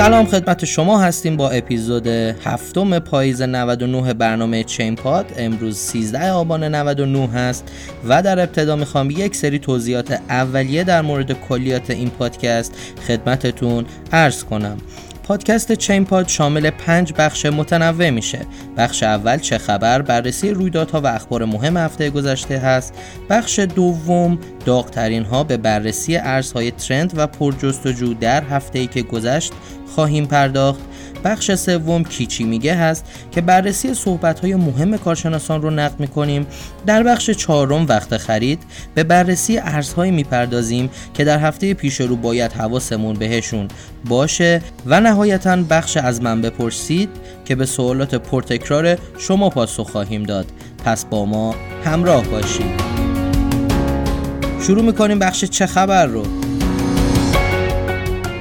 سلام خدمت شما هستیم با اپیزود هفتم پاییز 99 برنامه چین پاد. امروز 13 آبان 99 هست و در ابتدا می‌خوام یک سری توضیحات اولیه در مورد کلیات این پادکست خدمتتون عرض کنم. پادکست چین پاد شامل پنج بخش متنوع میشه. بخش اول چه خبر بررسی رویدادها و اخبار مهم هفته گذشته هست. بخش دوم داغترین ها به بررسی ارزهای ترند و پرجستجو در هفته ای که گذشت خواهیم پرداخت. بخش سوم کیچی میگه هست که بررسی صحبت های مهم کارشناسان رو نقد می‌کنیم. در بخش چهارم وقت خرید به بررسی ارزهایی می‌پردازیم که در هفته پیش رو باید حواسمون بهشون باشه و نهایتا بخش از من بپرسید که به سوالات پرتکرار شما پاسخ خواهیم داد. پس با ما همراه باشید. شروع می‌کنیم بخش چه خبر رو.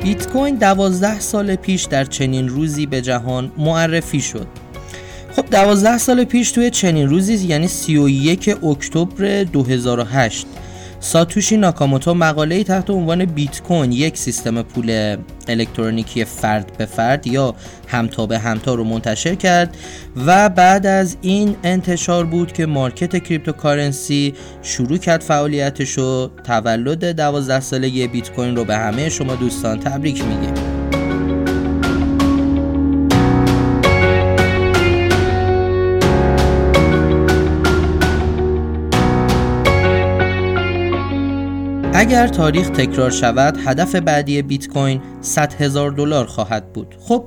بیت کوین دوازده سال پیش در چنین روزی به جهان معرفی شد. خب دوازده سال پیش توی چنین روزی یعنی 31 اکتبر 2008 ساتوشی ناکاموتو مقاله تحت عنوان بیت کوین یک سیستم پول الکترونیکی فرد به فرد یا همتا به همتا رو منتشر کرد و بعد از این انتشار بود که market cryptocurrency شروع کرد فعالیتش و تولد 12 ساله بیت کوین رو به همه شما دوستان تبریک میگیم. اگر تاریخ تکرار شود هدف بعدی بیت کوین 100 هزار دلار خواهد بود. خب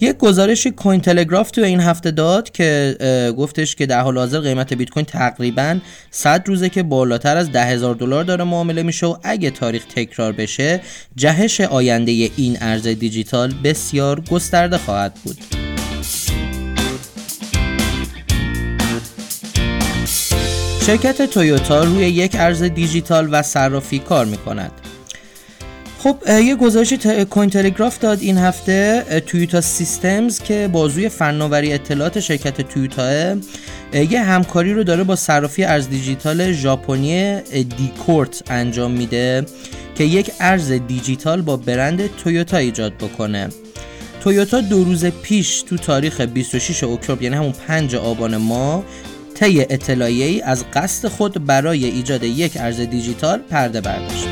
یک گزارشی کوین تلگراف تو این هفته داد که گفتش که در حال حاضر قیمت بیت کوین تقریبا 100 روزه که بالاتر از 10 هزار دلار داره معامله میشه و اگه تاریخ تکرار بشه جهش آینده این ارز دیجیتال بسیار گسترده خواهد بود. شرکت تویوتا روی یک ارز دیجیتال و صرافی کار می کند خب یه گزارش کوین تلگراف داد این هفته تویوتا سیستمز که بازوی فناوری اطلاعات شرکت تویوتا یه همکاری رو داره با صرافی ارز دیجیتال ژاپنی دیکورت انجام میده که یک ارز دیجیتال با برند تویوتا ایجاد بکنه. تویوتا دو روز پیش تو تاریخ 26 اکتبر یعنی همون 5 آبان ما طی اطلاعیه ای از قصد خود برای ایجاد یک ارز دیجیتال پرده برداشت.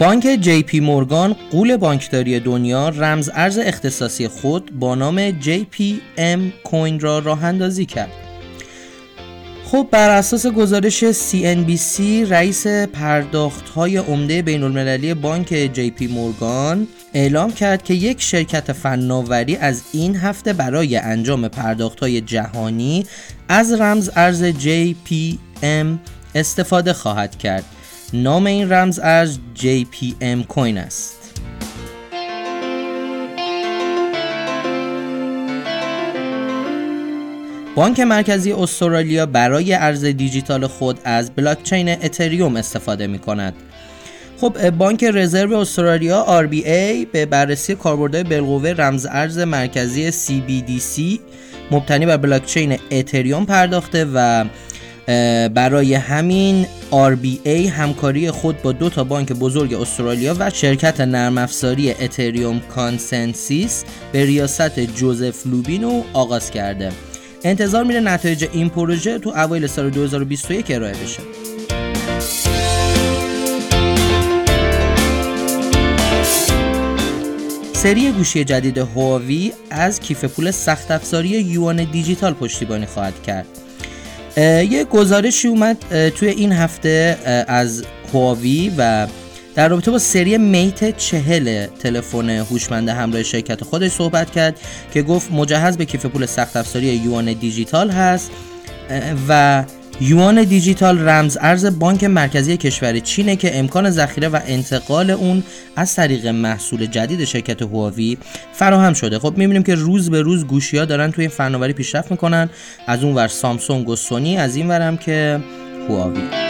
بانک جی پی مورگان غول بانکداری دنیا رمز ارز اختصاصی خود با نام JPM Coin را راه اندازی کرد. خب بر اساس گزارش CNBC رئیس پرداخت های عمده بین المللی بانک جی پی مورگان اعلام کرد که یک شرکت فناوری از این هفته برای انجام پرداخت های جهانی از رمز ارز JPM استفاده خواهد کرد. نام این رمز ارز JPM کوین است. بانک مرکزی استرالیا برای ارز دیجیتال خود از بلاکچین اتریوم استفاده می کند خب بانک رزرو استرالیا RBA به بررسی کاربردهای بالقوه رمز ارز مرکزی CBDC مبتنی بر بلاکچین اتریوم پرداخته و برای همین RBA همکاری خود با دو تا بانک بزرگ استرالیا و شرکت نرم افزاری اتریوم کانسنسیس به ریاست جوزف لوبین رو آغاز کرده. انتظار میره نتایج این پروژه تو اوایل سال 2021 ارائه بشه. سری گوشی جدید هواوی از کیف پول سخت افزاری یوان دیجیتال پشتیبانی خواهد کرد. یه گزارشی اومد توی این هفته از هواوی و در رابطه با سری میت چهل تلفن هوشمند همراه شرکت خودش صحبت کرد که گفت مجهز به کیف پول سخت افزاری یوان دیجیتال هست و یوان دیجیتال رمز ارز بانک مرکزی کشور چینه که امکان ذخیره و انتقال اون از طریق محصول جدید شرکت هواوی فراهم شده. خب می‌بینیم که روز به روز گوشی ها دارن توی این فناوری پیشرفت می‌کنن. از اون ور سامسونگ و سونی از این ورم که هواوی.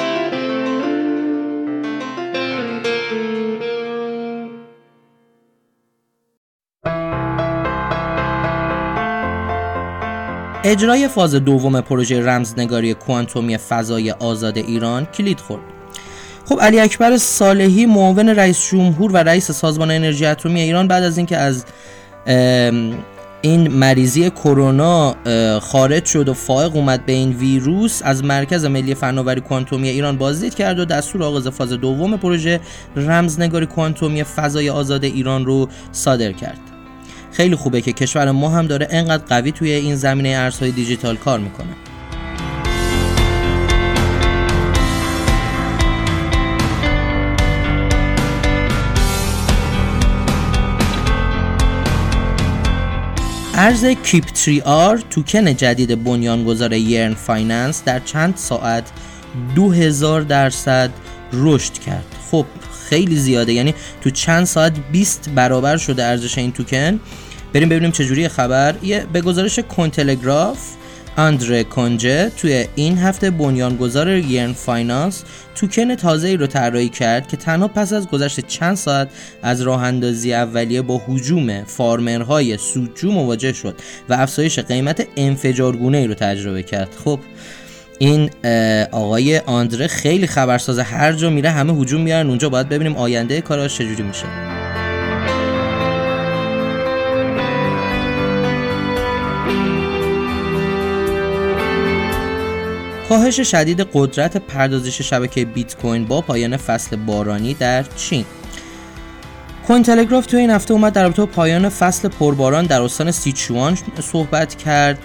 اجرای فاز دوم پروژه رمزنگاری کوانتومی فضای آزاد ایران کلید خورد. خب علی اکبر صالحی معاون رئیس جمهور و رئیس سازمان انرژی اتمی ایران بعد از اینکه از این مریضی کرونا خارج شد و فائق اومد به این ویروس از مرکز ملی فناوری کوانتومی ایران بازدید کرد و دستور آغاز فاز دوم پروژه رمزنگاری کوانتومی فضای آزاد ایران رو صادر کرد. خیلی خوبه که کشور ما هم داره انقدر قوی توی این زمینه ارزهای دیجیتال کار می‌کنه. ارز کیپ 3 آر توکن جدید بنیانگذار یرن فاینانس در چند ساعت 2000 درصد رشد کرد. خب خیلی زیاده. یعنی تو چند ساعت 20 برابر شده ارزش این توکن. بریم ببینیم چجوری خبر. یه به گزارش کوین‌تلگراف اندره کرونیه توی این هفته بنیانگذار یرن فاینانس توکن تازه ای رو طراحی کرد که تنها پس از گذشت چند ساعت از راه اندازی اولیه با حجوم فارمرهای سودجو مواجه شد و افزایش قیمت انفجارگونه ای رو تجربه کرد. خب این آقای آندره خیلی خبرسازه هر جا میره همه هجوم میارن اونجا باید ببینیم آینده کاراش چجوری میشه. کاهش شدید قدرت پردازش شبکه بیت کوین با پایان فصل بارانی در چین. کوین تلگراف تو این هفته اومد در رابطه پایان فصل پرباران در استان سیچوان صحبت کرد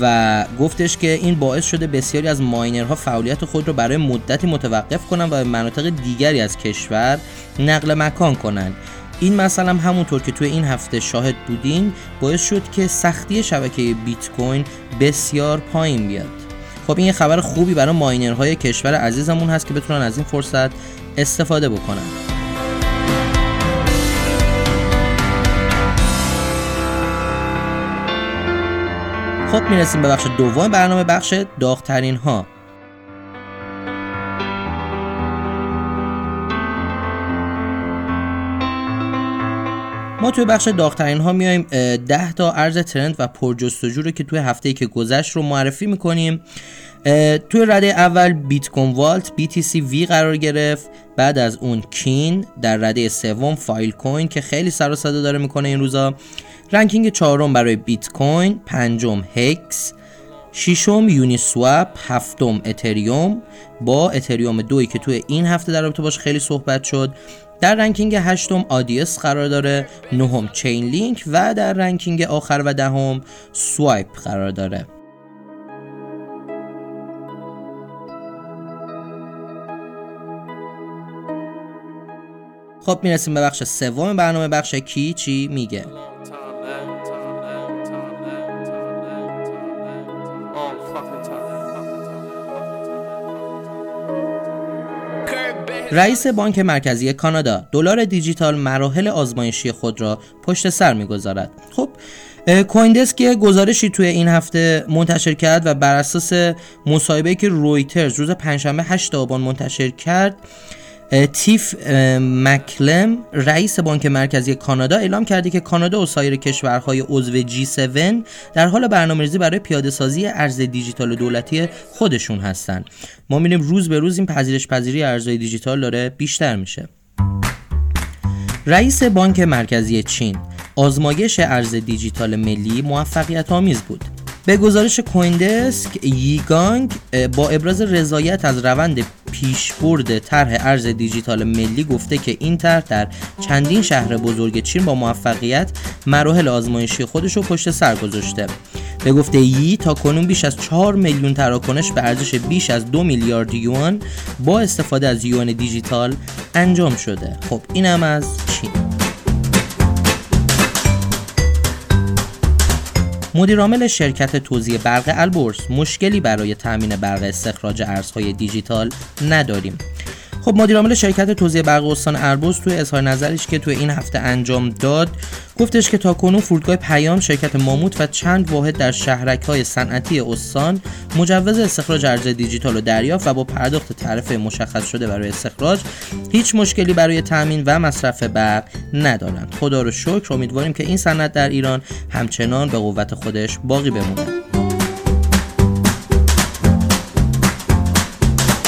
و گفتش که این باعث شده بسیاری از ماینرها فعالیت خود را برای مدتی متوقف کنند و به مناطق دیگری از کشور نقل مکان کنند. این مثلا همونطور که توی این هفته شاهد بودین باعث شد که سختی شبکه بیت کوین بسیار پایین بیاد. خب این یه خبر خوبی برای ماینرهای کشور عزیزمون هست که بتونن از این فرصت استفاده بکنن. خب می‌رسیم به بخش دوم برنامه بخش داغترین ها ما توی بخش داغترین ها میایم 10 تا ارز ترند و پرجستجو رو که توی هفته که گذشت رو معرفی می‌کنیم. توی رده اول بیت کوین والت BTCV قرار گرفت. بعد از اون کین در رده سوم فایل کوین که خیلی سر و صدا داره می‌کنه این روزا. ranking چهارم برای بیت کوین پنجم هکس ششم یونی سواپ هفتم اتریوم. با اتریوم دوی که توی این هفته در رابطه باش خیلی صحبت شد. در ranking هشتم آدیس قرار داره نهم چین لینک و در ranking آخر و دهم سوایپ قرار داره. خب می‌رسیم به بخش سوم برنامه بخش کی چی میگه. رئیس بانک مرکزی کانادا دلار دیجیتال مراحل آزمایشی خود را پشت سر می‌گذارد. خب کویندسک گزارشی توی این هفته منتشر کرد و بر اساس مصاحبه که رویترز روز پنجشنبه 8 آبان منتشر کرد تیف مکلم رئیس بانک مرکزی کانادا اعلام کرده که کانادا و سایر کشورهای عضو G7 در حال برنامه‌ریزی برای پیاده سازی ارز دیجیتال دولتی خودشون هستند. ما می‌بینیم روز به روز این پذیرش پذیری ارزهای دیجیتال داره بیشتر میشه. رئیس بانک مرکزی چین آزمایش ارز دیجیتال ملی موفقیت آمیز بود. به گزارش کویندسک ییگانگ با ابراز رضایت از روند پیشبرد طرح ارز دیجیتال ملی گفته که این طرح در چندین شهر بزرگ چین با موفقیت مراحل آزمایشی خودش رو پشت سر گذاشته. به گفته یی تا کنون بیش از 4 میلیون تراکنش به ارزش بیش از 2 میلیارد یوان با استفاده از یوان دیجیتال انجام شده. خب اینم از چین. مدیرعامل شرکت توزیع برق البرز مشکلی برای تامین برق استخراج ارزهای دیجیتال نداریم. خب مدیر عامل شرکت توزیع برق استان اربوز توی اظهار نظرش که توی این هفته انجام داد گفتش که تاکنون فرودگاه پیام شرکت ماموت و چند واحد در شهرک های صنعتی استان مجوز استخراج ارز دیجیتال رو دریافت و با پرداخت تعرفه مشخص شده برای استخراج هیچ مشکلی برای تامین و مصرف برق ندارند. خدا رو شکر امیدواریم که این صنعت در ایران همچنان به قوت خودش باقی بمونه.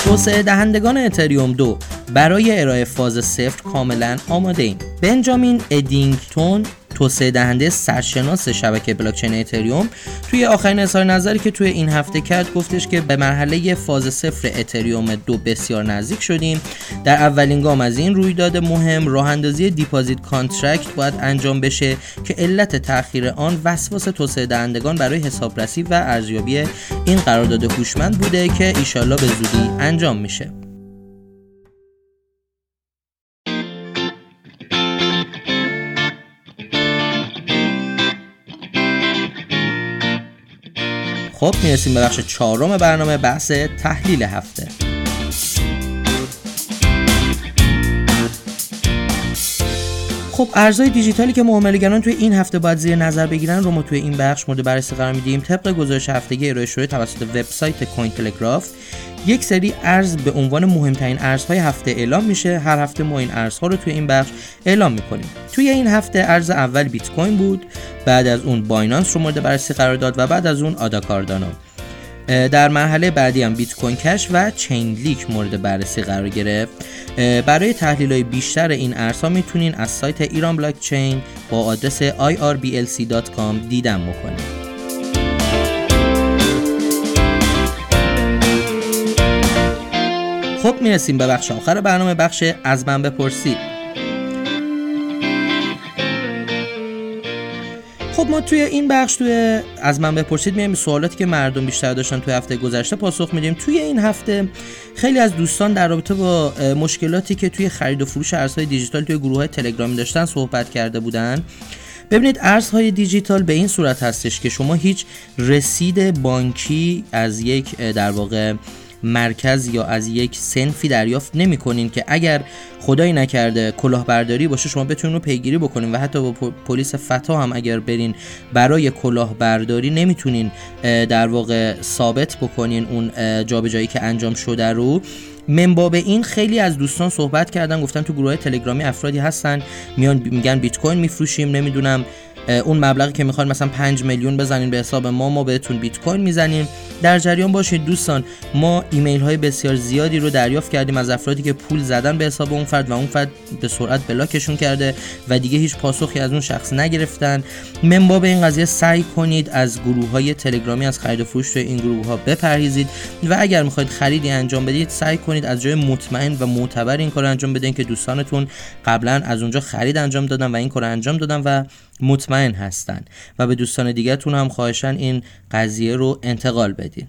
توسعه دهندگان اتریوم دو برای ارائه فاز صفر کاملا آماده ایم بنجامین ادینگتون توسعه دهنده سرشناس شبکه بلاکچین اتریوم توی آخرین اظهار نظری که توی این هفته کرد گفتش که به مرحله فاز صفر اتریوم دو بسیار نزدیک شدیم. در اولین گام از این رویداد مهم راه اندازی deposit contract باید انجام بشه که علت تاخیر آن وسواس توسعه دهندگان برای حسابرسی و ارزیابی این قرارداد هوشمند بوده که ایشالله به زودی انجام میشه. خب می‌رسیم به بخش چهارم برنامه بحث تحلیل هفته. خب ارزهای دیجیتالی که معاملهگران توی این هفته باید زیر نظر بگیرن رو ما توی این بخش مورد بررسی قرار میدیم. طبق گزارش هفتگی ارائه شده توسط وبسایت کوین تلگراف. یک سری ارز به عنوان مهمترین ارزهای هفته اعلام میشه. هر هفته ما این ارزها رو توی این بخش اعلام می‌کنیم. توی این هفته ارز اول بیت کوین بود بعد از اون بایننس رو مورد بررسی قرار داد و بعد از اون آدا کاردانو در مرحله بعدی هم بیت کوین کش و چین لینک مورد بررسی قرار گرفت. برای تحلیل های بیشتر این ارزها می‌تونین از سایت ایران بلاک چین با آدرس irblc.com دیدن بکنید خب می‌رسیم به بخش آخر برنامه بخش از من بپرسید خب ما توی این بخش توی از من بپرسید میایم سوالاتی که مردم بیشتر داشتن توی هفته گذشته پاسخ میدیم. توی این هفته خیلی از دوستان در رابطه با مشکلاتی که توی خرید و فروش ارزهای دیجیتال توی گروه های تلگرامی داشتن صحبت کرده بودن. ببینید ارزهای دیجیتال به این صورت هستش که شما هیچ رسید بانکی از یک در واقع مرکز یا از یک سنفی دریافت نمی کنین که اگر خدایی نکرده کلاهبرداری باشه شما بتونین رو پیگیری بکنین و حتی با پلیس فتا هم اگر برین برای کلاهبرداری نمی‌تونین در واقع ثابت بکنین اون جابجایی که انجام شده رو. منباب این خیلی از دوستان صحبت کردن گفتن تو گروه تلگرامی افرادی هستن میان میگن بیت کوین میفروشیم نمی‌دونم اون مبلغی که می‌خواد مثلا 5 میلیون بزنین به حساب ما ما بهتون بیت کوین می‌زنیم. در جریان باشید دوستان ما ایمیل های بسیار زیادی رو دریافت کردیم از افرادی که پول زدن به حساب اون فرد و اون فرد به سرعت بلاکشون کرده و دیگه هیچ پاسخی از اون شخص نگرفتن. منباب این قضیه سعی کنید از گروه های تلگرامی از خرید و فروش توی این گروه ها بپرهیزید و اگر می‌خواید خریدی انجام بدید سعی کنید از جای مطمئن و معتبر این کار انجام بدین که دوستانتون قبلا از اونجا خرید انجام دادن و این کار انجام دادن و مطمئن هستن و به دوستان دیگهتون هم خواهشن این قضیه رو انتقال بدین.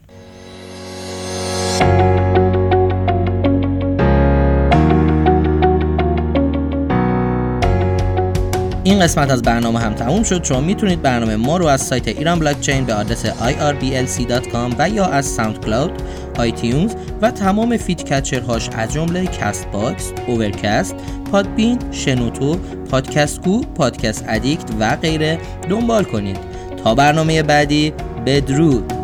این قسمت از برنامه هم تموم شد. شما می‌تونید برنامه ما رو از سایت ایران بلاکچین به آدرس irblc.com و یا از ساوند کلاود آیتیونز و تمام feed هاش از جمله کست باکس، اوورکست، پادبین، شنوتو، پادکست گو، پادکست ادیکت و غیره دنبال کنید. تا برنامه بعدی بدرود.